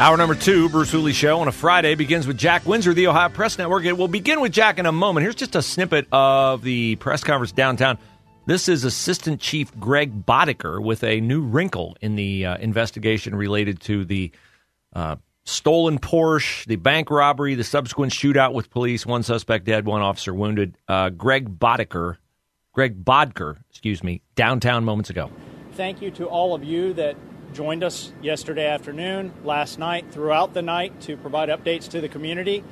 Hour number two, Bruce Hooley Show on a Friday begins with Jack Windsor, the Ohio Press Network. It will begin with Jack in a moment. Here's just a snippet of the press conference downtown. This is Assistant Chief Greg Bodeker with a new wrinkle in the uh, investigation related to the uh, stolen Porsche, the bank robbery, the subsequent shootout with police, one suspect dead, one officer wounded. Uh, Greg Bodeker, Greg Bodker, excuse me, downtown moments ago. Thank you to all of you that joined us yesterday afternoon, last night, throughout the night to provide updates to the community.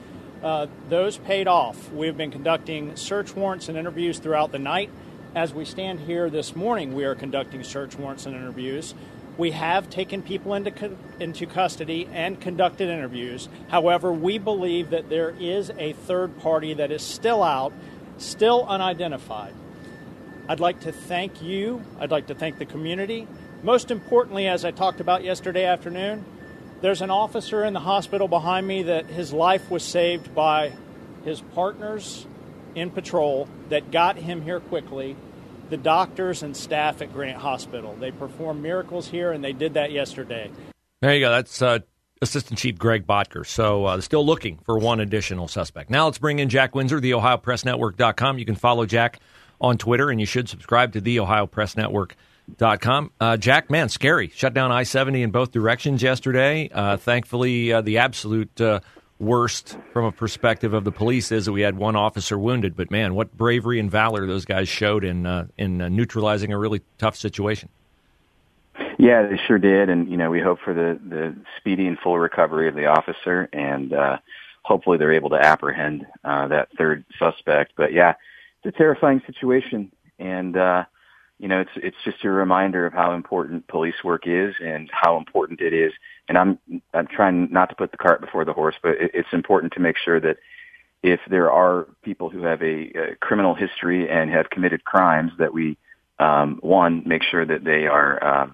Uh, those paid off. We've been conducting search warrants and interviews throughout the night. As we stand here this morning, we are conducting search warrants and interviews. We have taken people into, co- into custody and conducted interviews. However, we believe that there is a third party that is still out, still unidentified. I'd like to thank you. I'd like to thank the community. Most importantly, as I talked about yesterday afternoon, there's an officer in the hospital behind me that his life was saved by his partners in patrol that got him here quickly, the doctors and staff at Grant Hospital. They perform miracles here, and they did that yesterday. There you go. That's uh, Assistant Chief Greg Bodker. So uh, still looking for one additional suspect. Now let's bring in Jack Windsor, the OhioPressNetwork.com. You can follow Jack on Twitter, and you should subscribe to the Ohio Press Network Dot com. Uh, Jack, man, scary. Shut down I 70 in both directions yesterday. Uh, thankfully, uh, the absolute uh, worst from a perspective of the police is that we had one officer wounded. But man, what bravery and valor those guys showed in, uh, in uh, neutralizing a really tough situation. Yeah, they sure did. And, you know, we hope for the, the speedy and full recovery of the officer. And hopefully they're able to apprehend that third suspect. But yeah, it's a terrifying situation. And, you know, it's it's just a reminder of how important police work is and how important it is. And I'm I'm trying not to put the cart before the horse, but it, it's important to make sure that if there are people who have a, a criminal history and have committed crimes, that we um, one make sure that they are uh,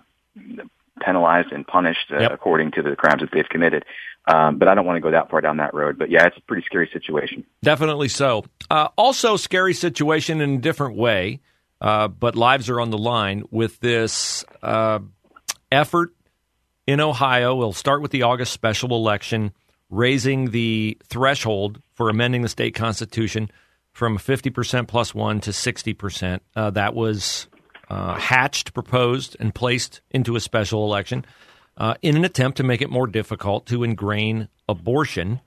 penalized and punished uh, yep. according to the crimes that they've committed. Um, but I don't want to go that far down that road. But yeah, it's a pretty scary situation. Definitely so. Uh, also, scary situation in a different way. Uh, but lives are on the line with this uh, effort in Ohio. We'll start with the August special election, raising the threshold for amending the state constitution from 50% plus one to 60%. Uh, that was uh, hatched, proposed, and placed into a special election uh, in an attempt to make it more difficult to ingrain abortion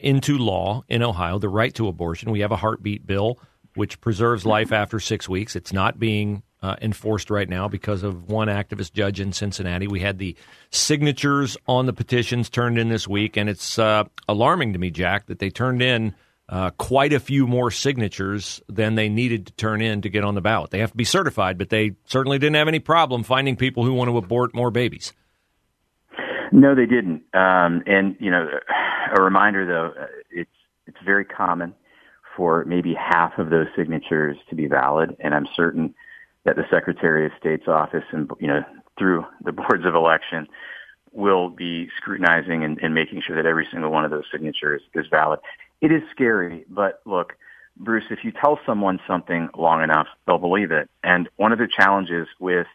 into law in Ohio, the right to abortion. We have a heartbeat bill which preserves life after six weeks. It's not being uh, enforced right now because of one activist judge in Cincinnati. We had the signatures on the petitions turned in this week, and it's uh, alarming to me, Jack, that they turned in uh, quite a few more signatures than they needed to turn in to get on the ballot. They have to be certified, but they certainly didn't have any problem finding people who want to abort more babies. No, they didn't. Um, and you know, a reminder though, uh, it's it's very common for maybe half of those signatures to be valid. And I'm certain that the Secretary of State's office and, you know, through the boards of election will be scrutinizing and, and making sure that every single one of those signatures is valid. It is scary, but look, Bruce, if you tell someone something long enough, they'll believe it. And one of the challenges with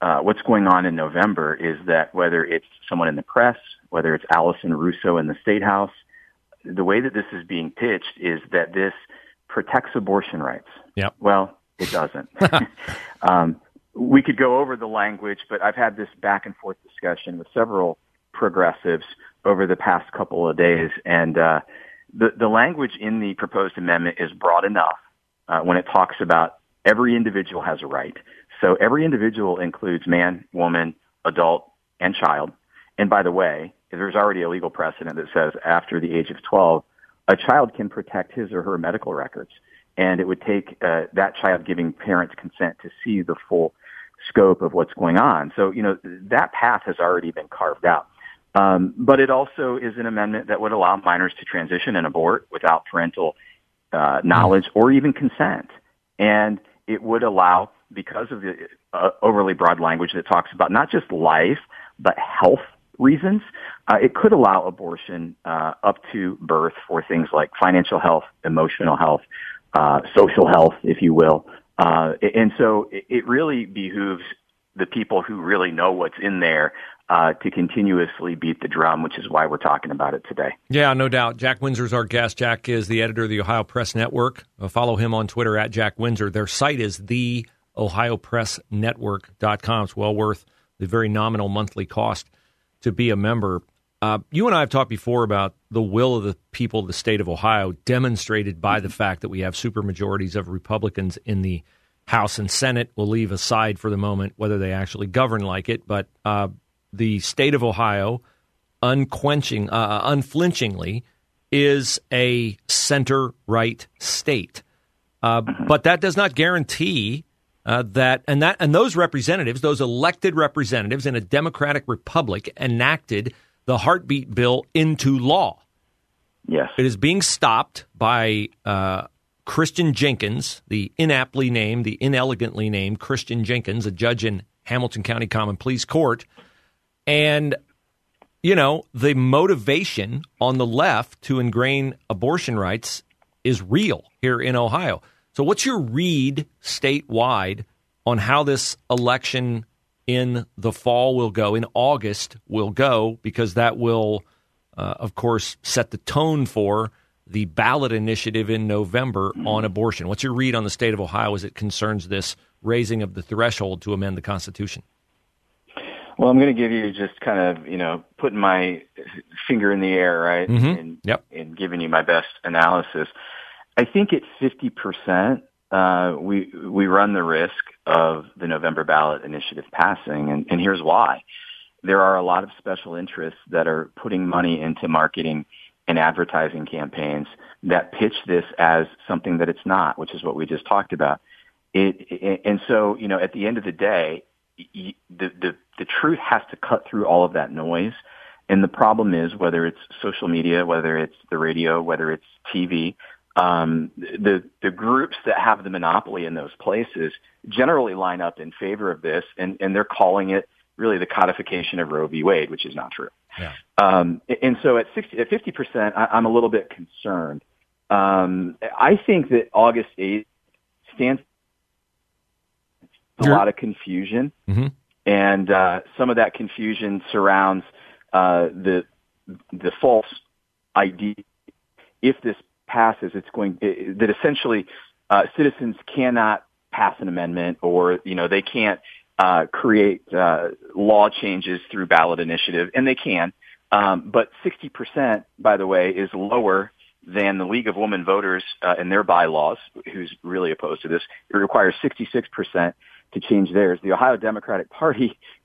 uh, what's going on in November is that whether it's someone in the press, whether it's Allison Russo in the State House, the way that this is being pitched is that this protects abortion rights. Yep. Well, it doesn't. um, we could go over the language, but I've had this back and forth discussion with several progressives over the past couple of days, and uh, the the language in the proposed amendment is broad enough uh, when it talks about every individual has a right. So every individual includes man, woman, adult, and child. And by the way, there's already a legal precedent that says after the age of 12, a child can protect his or her medical records. And it would take uh, that child giving parents consent to see the full scope of what's going on. So, you know, that path has already been carved out. Um, but it also is an amendment that would allow minors to transition and abort without parental uh, knowledge or even consent. And it would allow, because of the uh, overly broad language that talks about not just life, but health reasons, uh, it could allow abortion uh, up to birth for things like financial health, emotional health, uh, social health, if you will. Uh, and so it, really behooves the people who really know what's in there uh, to continuously beat the drum, which is why we're talking about it today. Yeah, no doubt. Jack Windsor's our guest. Jack is the editor of the Ohio Press Network. Uh, follow him on Twitter at Jack Windsor. Their site is the ohiopressnetwork.com. It's well worth the very nominal monthly cost to be a member. Uh, you and I have talked before about the will of the people of the state of Ohio, demonstrated by the fact that we have supermajorities of Republicans in the House and Senate. We'll leave aside for the moment whether they actually govern like it, but uh, the state of Ohio, unquenching, uh, unflinchingly, is a center right state. Uh, but that does not guarantee uh, that and that and those representatives, those elected representatives in a democratic republic, enacted the heartbeat bill into law. Yes, it is being stopped by uh, Christian Jenkins, the inaptly named, the inelegantly named Christian Jenkins, a judge in Hamilton County Common Pleas Court, and you know the motivation on the left to ingrain abortion rights is real here in Ohio. So, what's your read statewide on how this election in the fall will go, in August will go, because that will, uh, of course, set the tone for the ballot initiative in November on abortion. What's your read on the state of Ohio as it concerns this raising of the threshold to amend the Constitution? Well, I'm going to give you just kind of, you know, putting my finger in the air, right? Mm-hmm. And, yep. and giving you my best analysis. I think at 50%, uh, we, we run the risk of the November ballot initiative passing. And, and here's why. There are a lot of special interests that are putting money into marketing and advertising campaigns that pitch this as something that it's not, which is what we just talked about. It, it and so, you know, at the end of the day, the, the, the truth has to cut through all of that noise. And the problem is whether it's social media, whether it's the radio, whether it's TV, um, the the groups that have the monopoly in those places generally line up in favor of this, and and they're calling it really the codification of Roe v. Wade, which is not true. Yeah. Um, and so at sixty at fifty percent, I'm a little bit concerned. Um, I think that August eighth stands a lot of confusion, Mhm. and uh, some of that confusion surrounds uh, the the false idea. If this passes, it's going it, that essentially uh, citizens cannot pass an amendment, or you know they can't uh, create uh, law changes through ballot initiative, and they can. Um, but 60%, by the way, is lower than the League of Women Voters uh, and their bylaws, who's really opposed to this. It requires 66% to change theirs. The Ohio Democratic Party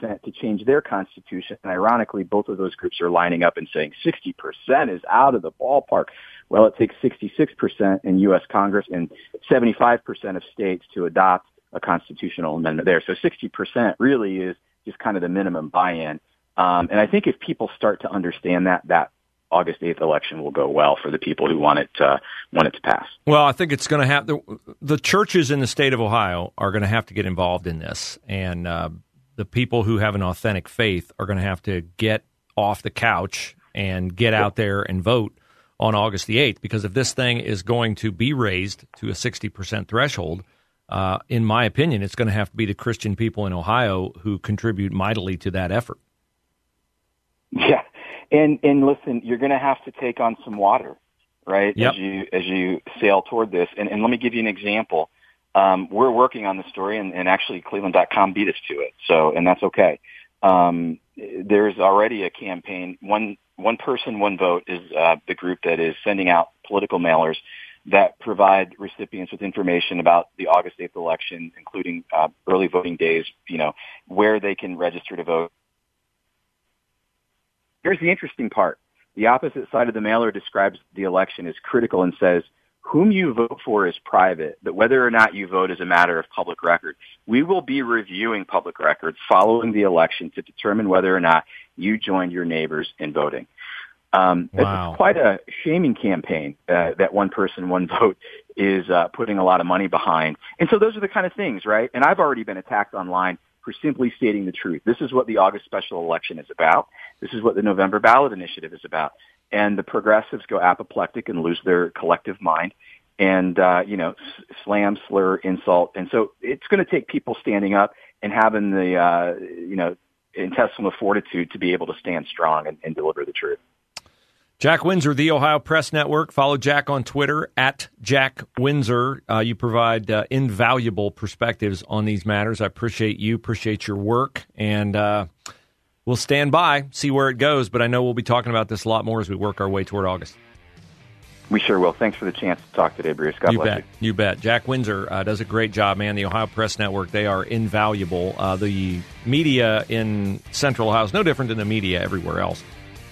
to change their constitution. And ironically, both of those groups are lining up and saying 60% is out of the ballpark. Well, it takes 66% in U.S. Congress and 75% of states to adopt a constitutional amendment there. So 60% really is just kind of the minimum buy-in. Um, and I think if people start to understand that, that August 8th election will go well for the people who want it, uh, want it to pass. Well, I think it's going to have the, the churches in the state of Ohio are going to have to get involved in this, and uh, the people who have an authentic faith are going to have to get off the couch and get out there and vote on August the 8th. Because if this thing is going to be raised to a 60% threshold, uh, in my opinion, it's going to have to be the Christian people in Ohio who contribute mightily to that effort. Yeah, and and listen, you're going to have to take on some water, right? Yep. As you as you sail toward this, and and let me give you an example. Um, we're working on the story, and, and actually Cleveland.com beat us to it, so and that's okay. Um, there's already a campaign. One one person, one vote is uh, the group that is sending out political mailers that provide recipients with information about the August 8th election, including uh, early voting days. You know where they can register to vote Here's the interesting part. The opposite side of the mailer describes the election as critical and says, whom you vote for is private, but whether or not you vote is a matter of public record. We will be reviewing public records following the election to determine whether or not you joined your neighbors in voting. Um, Wow. It's quite a shaming campaign uh, that one person, one vote is uh, putting a lot of money behind. And so those are the kind of things, right? And I've already been attacked online for simply stating the truth. This is what the August special election is about. This is what the November ballot initiative is about. And the progressives go apoplectic and lose their collective mind. and uh, you know slam, slur, insult, and so it's going to take people standing up and having the uh, you know intestinal fortitude to be able to stand strong and, and deliver the truth. Jack Windsor, the Ohio Press Network. Follow Jack on Twitter at Jack Windsor. Uh, you provide uh, invaluable perspectives on these matters. I appreciate you, appreciate your work, and uh, we'll stand by, see where it goes. But I know we'll be talking about this a lot more as we work our way toward August. We sure will. Thanks for the chance to talk today, Bruce. God you bless bet. You. you bet. Jack Windsor uh, does a great job, man. The Ohio Press Network, they are invaluable. Uh, the media in Central Ohio is no different than the media everywhere else.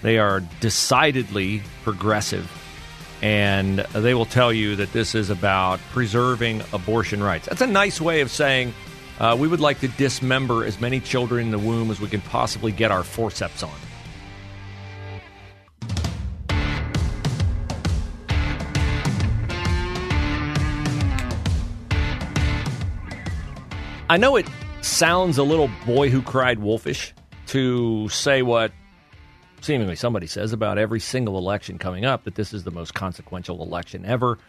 They are decidedly progressive, and they will tell you that this is about preserving abortion rights. That's a nice way of saying uh, we would like to dismember as many children in the womb as we can possibly get our forceps on. I know it sounds a little boy who cried wolfish to say what seemingly somebody says about every single election coming up that this is the most consequential election ever.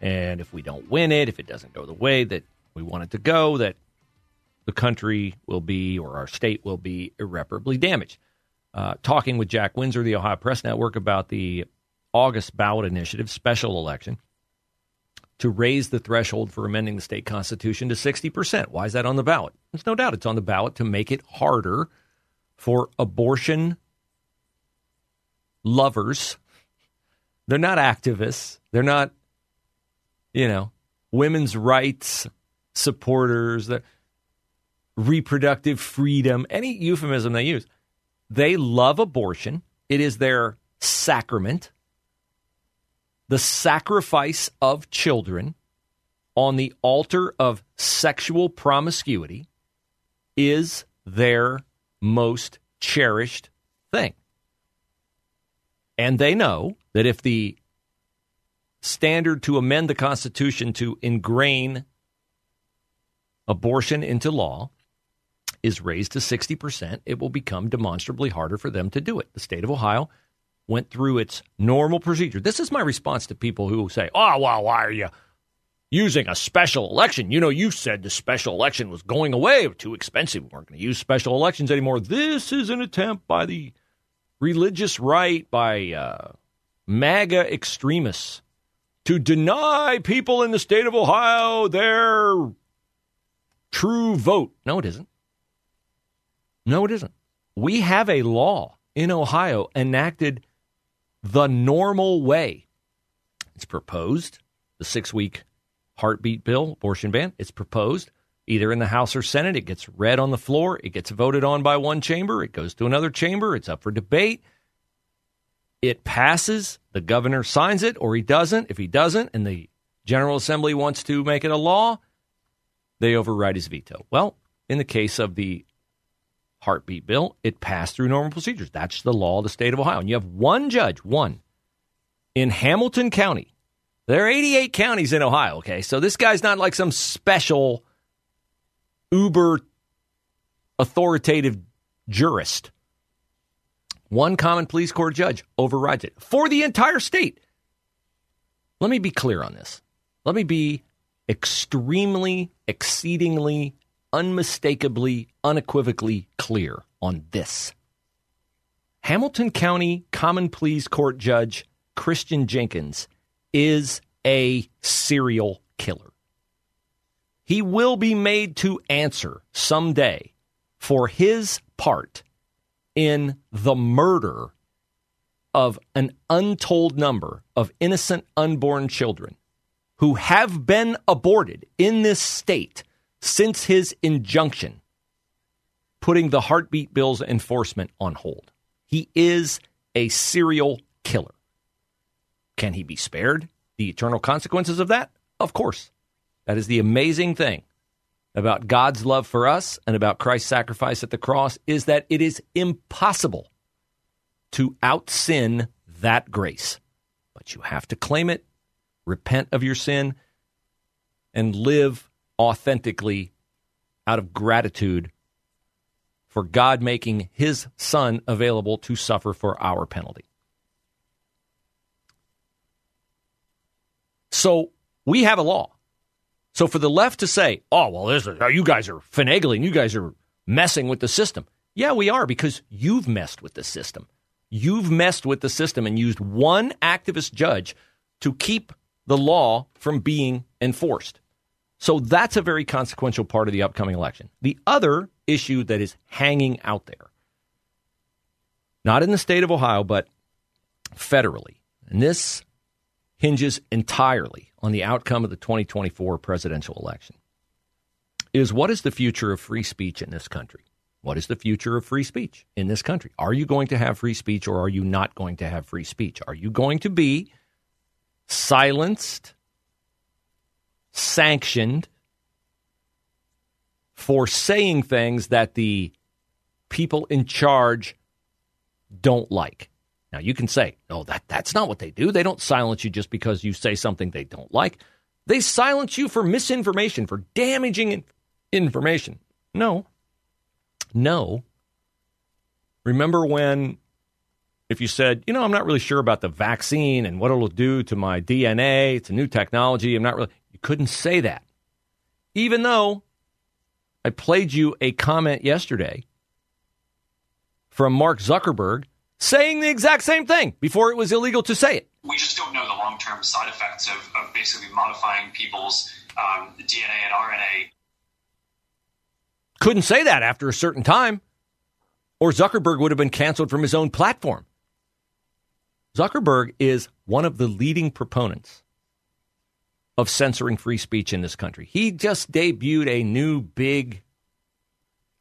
And if we don't win it, if it doesn't go the way that we want it to go, that the country will be or our state will be irreparably damaged. Uh, talking with Jack Windsor, the Ohio Press Network, about the August ballot initiative special election to raise the threshold for amending the state constitution to 60%. Why is that on the ballot? There's no doubt it's on the ballot to make it harder for abortion lovers. They're not activists. They're not, you know, women's rights supporters, the reproductive freedom, any euphemism they use. They love abortion. It is their sacrament the sacrifice of children on the altar of sexual promiscuity is their most cherished thing. And they know that if the standard to amend the Constitution to ingrain abortion into law is raised to 60%, it will become demonstrably harder for them to do it. The state of Ohio went through its normal procedure. This is my response to people who say, oh, well, why are you using a special election? You know, you said the special election was going away, too expensive. We weren't going to use special elections anymore. This is an attempt by the religious right, by uh, MAGA extremists, to deny people in the state of Ohio their true vote. No, it isn't. No, it isn't. We have a law in Ohio enacted the normal way. It's proposed, the six week heartbeat bill, abortion ban. It's proposed either in the House or Senate. It gets read on the floor. It gets voted on by one chamber. It goes to another chamber. It's up for debate. It passes. The governor signs it or he doesn't. If he doesn't and the General Assembly wants to make it a law, they override his veto. Well, in the case of the heartbeat bill, it passed through normal procedures. That's the law of the state of Ohio. And you have one judge, one, in Hamilton County. There are 88 counties in Ohio, okay? So this guy's not like some special uber authoritative jurist. One common pleas court judge overrides it for the entire state. Let me be clear on this. Let me be extremely, exceedingly unmistakably, unequivocally clear on this. Hamilton County Common Pleas Court Judge Christian Jenkins is a serial killer. He will be made to answer someday for his part in the murder of an untold number of innocent unborn children who have been aborted in this state since his injunction putting the heartbeat bill's enforcement on hold. He is a serial killer. Can he be spared the eternal consequences of that? Of course. That is the amazing thing about God's love for us and about Christ's sacrifice at the cross is that it is impossible to out sin that grace. But you have to claim it, repent of your sin, and live authentically out of gratitude for God making his son available to suffer for our penalty. So We have a law. So for the left to say, oh, well, a, you guys are finagling, you guys are messing with the system. Yeah, we are because you've messed with the system. You've messed with the system and used one activist judge to keep the law from being enforced. So that's a very consequential part of the upcoming election. The other issue that is hanging out there, not in the state of Ohio, but federally, and this hinges entirely on the outcome of the 2024 presidential election, is what is the future of free speech in this country? What is the future of free speech in this country? Are you going to have free speech or are you not going to have free speech? Are you going to be silenced, sanctioned for saying things that the people in charge don't like. Now you can say, "No, that that's not what they do. They don't silence you just because you say something they don't like. They silence you for misinformation, for damaging information." No. No. Remember when if you said, you know, I'm not really sure about the vaccine and what it'll do to my DNA, it's a new technology, I'm not really, you couldn't say that. Even though I played you a comment yesterday from Mark Zuckerberg saying the exact same thing before it was illegal to say it. We just don't know the long term side effects of, of, basically modifying people's um, DNA and RNA. Couldn't say that after a certain time, or Zuckerberg would have been canceled from his own platform. Zuckerberg is one of the leading proponents of censoring free speech in this country. He just debuted a new big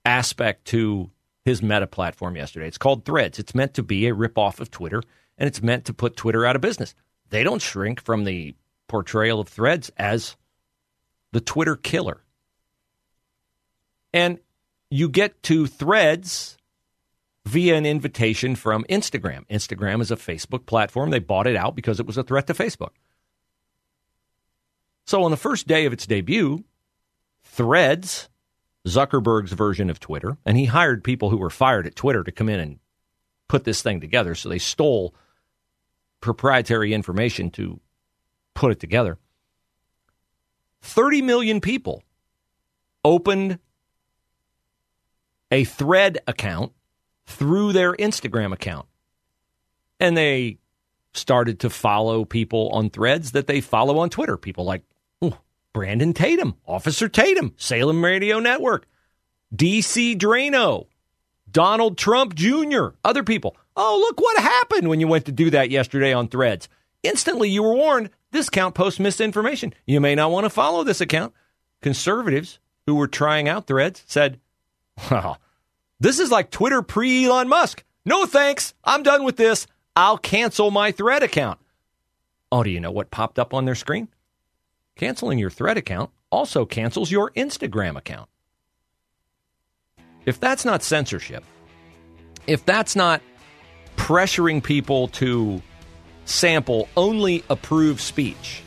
aspect to his meta platform yesterday. It's called Threads. It's meant to be a ripoff of Twitter, and it's meant to put Twitter out of business. They don't shrink from the portrayal of Threads as the Twitter killer. And you get to Threads via an invitation from Instagram. Instagram is a Facebook platform. They bought it out because it was a threat to Facebook. So on the first day of its debut, Threads, Zuckerberg's version of Twitter, and he hired people who were fired at Twitter to come in and put this thing together. So they stole proprietary information to put it together. 30 million people opened a thread account through their Instagram account. And they started to follow people on threads that they follow on Twitter. People like Brandon Tatum, Officer Tatum, Salem Radio Network, DC Draino, Donald Trump Jr., other people. Oh, look what happened when you went to do that yesterday on threads. Instantly, you were warned this account posts misinformation. You may not want to follow this account. Conservatives who were trying out threads said, well, this is like Twitter pre Elon Musk. No thanks. I'm done with this. I'll cancel my thread account. Oh, do you know what popped up on their screen? Canceling your thread account also cancels your Instagram account. If that's not censorship, if that's not pressuring people to sample only approved speech,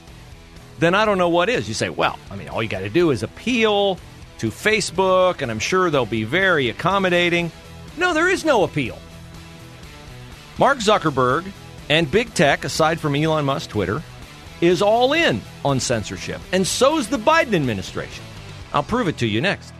then I don't know what is. You say, well, I mean, all you got to do is appeal to Facebook, and I'm sure they'll be very accommodating. No, there is no appeal. Mark Zuckerberg and big tech, aside from Elon Musk Twitter, is all in on censorship, and so is the Biden administration. I'll prove it to you next.